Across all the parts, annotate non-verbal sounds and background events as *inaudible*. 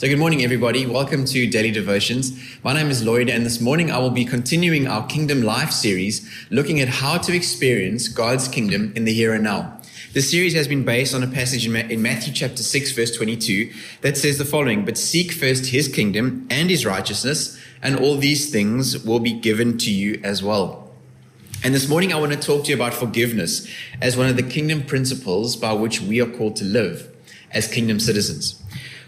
So, good morning, everybody. Welcome to Daily Devotions. My name is Lloyd, and this morning I will be continuing our Kingdom Life series, looking at how to experience God's kingdom in the here and now. The series has been based on a passage in Matthew chapter 6, verse 22, that says the following But seek first his kingdom and his righteousness, and all these things will be given to you as well. And this morning I want to talk to you about forgiveness as one of the kingdom principles by which we are called to live as kingdom citizens.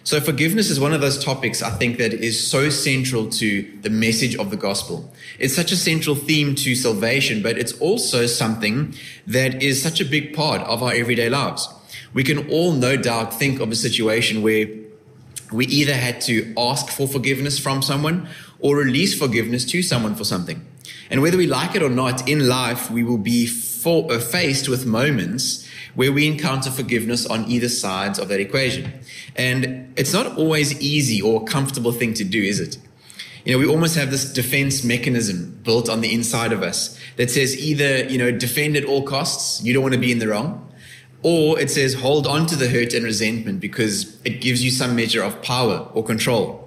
So, forgiveness is one of those topics I think that is so central to the message of the gospel. It's such a central theme to salvation, but it's also something that is such a big part of our everyday lives. We can all, no doubt, think of a situation where we either had to ask for forgiveness from someone or release forgiveness to someone for something. And whether we like it or not, in life, we will be for, uh, faced with moments where we encounter forgiveness on either sides of that equation. And it's not always easy or comfortable thing to do, is it? You know, we almost have this defense mechanism built on the inside of us that says either, you know, defend at all costs, you don't want to be in the wrong, or it says hold on to the hurt and resentment because it gives you some measure of power or control.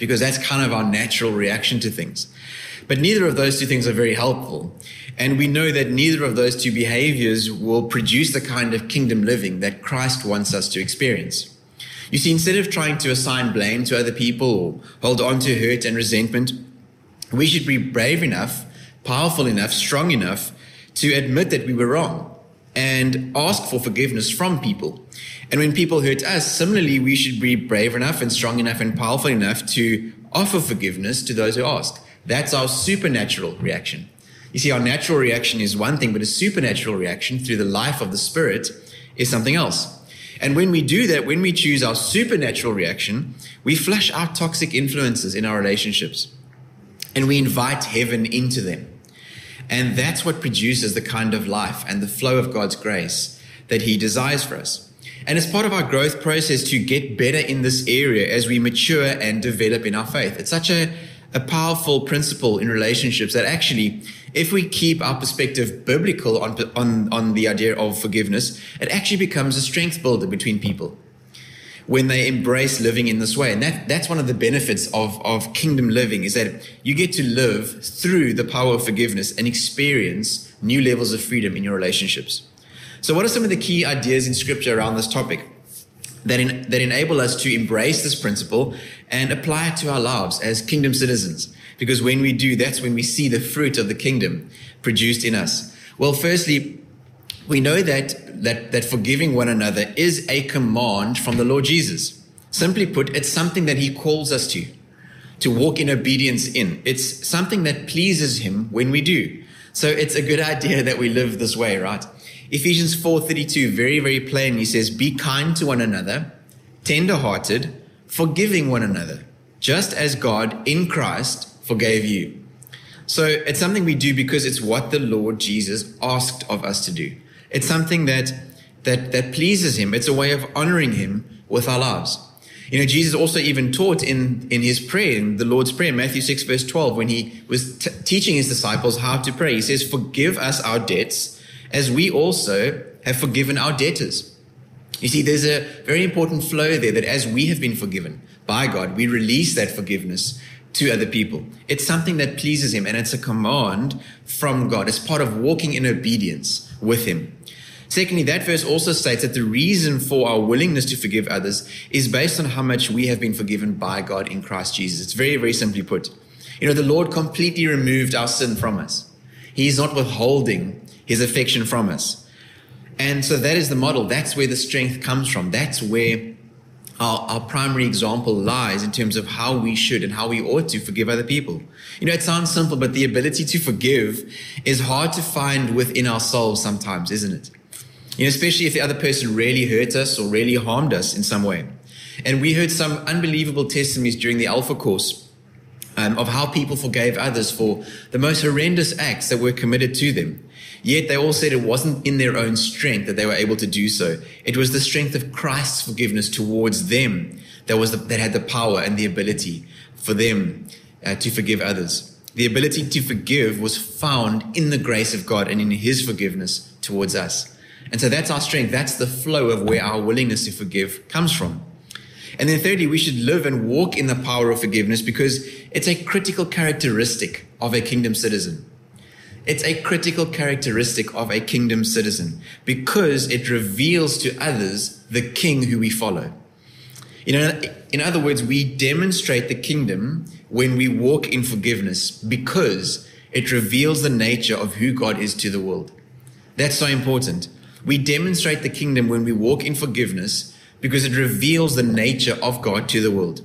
Because that's kind of our natural reaction to things. But neither of those two things are very helpful. And we know that neither of those two behaviors will produce the kind of kingdom living that Christ wants us to experience. You see, instead of trying to assign blame to other people or hold on to hurt and resentment, we should be brave enough, powerful enough, strong enough to admit that we were wrong and ask for forgiveness from people. And when people hurt us, similarly, we should be brave enough and strong enough and powerful enough to offer forgiveness to those who ask. That's our supernatural reaction. You see, our natural reaction is one thing, but a supernatural reaction through the life of the Spirit is something else. And when we do that, when we choose our supernatural reaction, we flush out toxic influences in our relationships and we invite heaven into them. And that's what produces the kind of life and the flow of God's grace that He desires for us. And as part of our growth process to get better in this area as we mature and develop in our faith, it's such a a powerful principle in relationships that actually, if we keep our perspective biblical on, on, on the idea of forgiveness, it actually becomes a strength builder between people when they embrace living in this way. And that, that's one of the benefits of, of kingdom living is that you get to live through the power of forgiveness and experience new levels of freedom in your relationships. So what are some of the key ideas in scripture around this topic? that, in, that enable us to embrace this principle and apply it to our lives as kingdom citizens. Because when we do, that's when we see the fruit of the kingdom produced in us. Well, firstly, we know that, that, that forgiving one another is a command from the Lord Jesus. Simply put, it's something that he calls us to, to walk in obedience in. It's something that pleases him when we do. So it's a good *laughs* idea that we live this way, right? Ephesians 4:32 very very plainly says be kind to one another, tender-hearted, forgiving one another, just as God in Christ forgave you. So it's something we do because it's what the Lord Jesus asked of us to do. It's something that that that pleases him. It's a way of honoring him with our lives. You know, Jesus also even taught in, in his prayer, in the Lord's Prayer, Matthew 6, verse 12, when he was t- teaching his disciples how to pray. He says, Forgive us our debts as we also have forgiven our debtors. You see, there's a very important flow there that as we have been forgiven by God, we release that forgiveness to other people. It's something that pleases Him and it's a command from God. It's part of walking in obedience with Him. Secondly, that verse also states that the reason for our willingness to forgive others is based on how much we have been forgiven by God in Christ Jesus. It's very, very simply put. You know, the Lord completely removed our sin from us. He is not withholding his affection from us. And so that is the model. That's where the strength comes from. That's where our, our primary example lies in terms of how we should and how we ought to forgive other people. You know, it sounds simple, but the ability to forgive is hard to find within ourselves sometimes, isn't it? You know, especially if the other person really hurt us or really harmed us in some way. And we heard some unbelievable testimonies during the Alpha course um, of how people forgave others for the most horrendous acts that were committed to them. Yet they all said it wasn't in their own strength that they were able to do so. It was the strength of Christ's forgiveness towards them that was the, that had the power and the ability for them uh, to forgive others. The ability to forgive was found in the grace of God and in His forgiveness towards us. And so that's our strength. That's the flow of where our willingness to forgive comes from. And then thirdly, we should live and walk in the power of forgiveness because it's a critical characteristic of a kingdom citizen. It's a critical characteristic of a kingdom citizen because it reveals to others the king who we follow. You know, in other words, we demonstrate the kingdom when we walk in forgiveness because it reveals the nature of who God is to the world. That's so important. We demonstrate the kingdom when we walk in forgiveness because it reveals the nature of God to the world.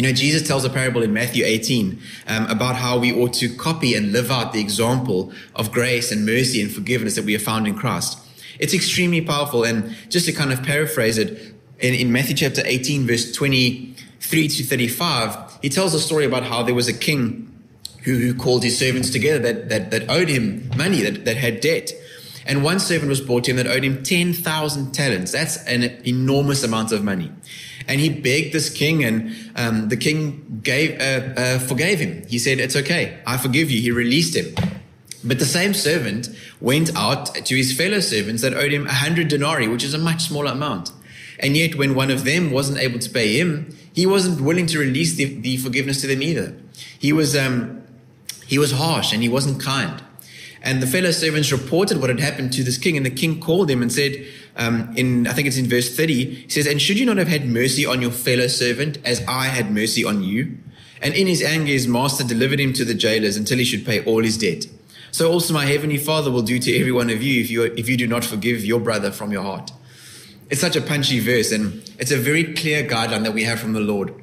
You know, Jesus tells a parable in Matthew 18 um, about how we ought to copy and live out the example of grace and mercy and forgiveness that we have found in Christ. It's extremely powerful. And just to kind of paraphrase it, in, in Matthew chapter 18, verse 23 to 35, he tells a story about how there was a king who, who called his servants together that, that, that owed him money, that, that had debt. And one servant was brought to him that owed him 10,000 talents. That's an enormous amount of money. And he begged this king, and um, the king gave, uh, uh, forgave him. He said, It's okay, I forgive you. He released him. But the same servant went out to his fellow servants that owed him a 100 denarii, which is a much smaller amount. And yet, when one of them wasn't able to pay him, he wasn't willing to release the, the forgiveness to them either. He was, um, he was harsh and he wasn't kind. And the fellow servants reported what had happened to this king, and the king called him and said, um, in I think it's in verse 30, he says, And should you not have had mercy on your fellow servant as I had mercy on you? And in his anger, his master delivered him to the jailers until he should pay all his debt. So also my heavenly Father will do to every one of you if you, if you do not forgive your brother from your heart. It's such a punchy verse, and it's a very clear guideline that we have from the Lord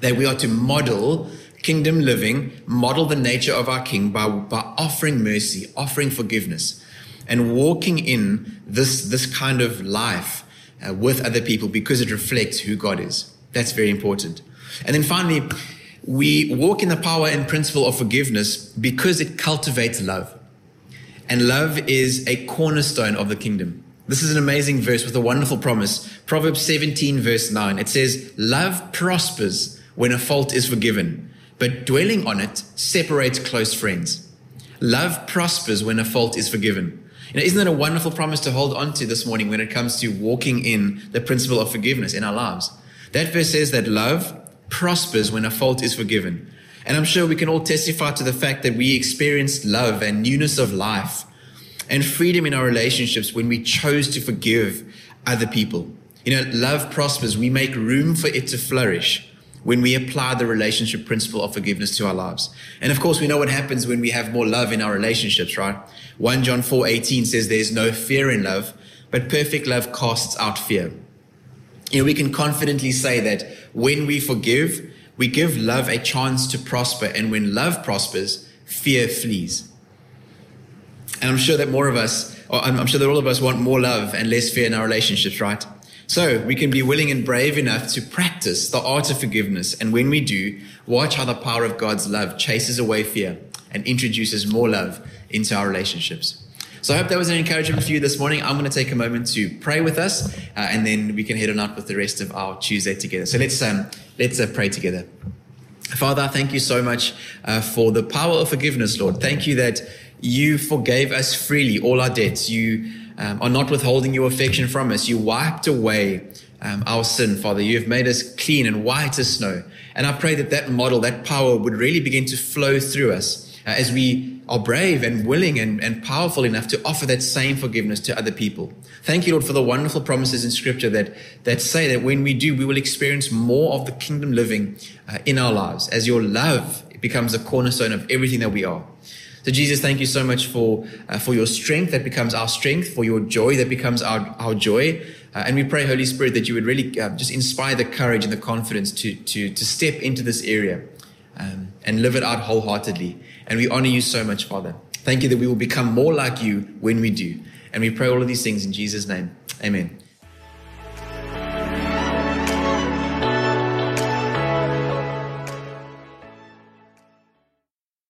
that we are to model kingdom living, model the nature of our King by, by offering mercy, offering forgiveness, and walking in this, this kind of life uh, with other people because it reflects who God is. That's very important. And then finally, we walk in the power and principle of forgiveness because it cultivates love. And love is a cornerstone of the kingdom. This is an amazing verse with a wonderful promise. Proverbs 17, verse 9. It says, Love prospers when a fault is forgiven but dwelling on it separates close friends. Love prospers when a fault is forgiven. You know, isn't that a wonderful promise to hold on to this morning when it comes to walking in the principle of forgiveness in our lives? That verse says that love prospers when a fault is forgiven. And I'm sure we can all testify to the fact that we experienced love and newness of life and freedom in our relationships when we chose to forgive other people. You know, love prospers. We make room for it to flourish when we apply the relationship principle of forgiveness to our lives. And of course, we know what happens when we have more love in our relationships, right? 1 John 4 18 says there's no fear in love, but perfect love casts out fear. You know, we can confidently say that when we forgive, we give love a chance to prosper. And when love prospers, fear flees. And I'm sure that more of us, I'm sure that all of us want more love and less fear in our relationships, right? So we can be willing and brave enough to practice the art of forgiveness. And when we do, watch how the power of God's love chases away fear and introduces more love into our relationships. So I hope that was an encouragement for you this morning. I'm going to take a moment to pray with us, uh, and then we can head on out with the rest of our Tuesday together. So let's um, let's uh, pray together. Father, thank you so much uh, for the power of forgiveness, Lord. Thank you that you forgave us freely all our debts. You um, are not withholding your affection from us. You wiped away um, our sin, Father. You have made us clean and white as snow. And I pray that that model, that power would really begin to flow through us uh, as we are brave and willing and, and powerful enough to offer that same forgiveness to other people. Thank you, Lord, for the wonderful promises in Scripture that, that say that when we do, we will experience more of the kingdom living uh, in our lives as your love becomes the cornerstone of everything that we are. So Jesus, thank you so much for uh, for your strength that becomes our strength, for your joy that becomes our our joy, uh, and we pray, Holy Spirit, that you would really uh, just inspire the courage and the confidence to to to step into this area um, and live it out wholeheartedly. And we honor you so much, Father. Thank you that we will become more like you when we do. And we pray all of these things in Jesus' name. Amen.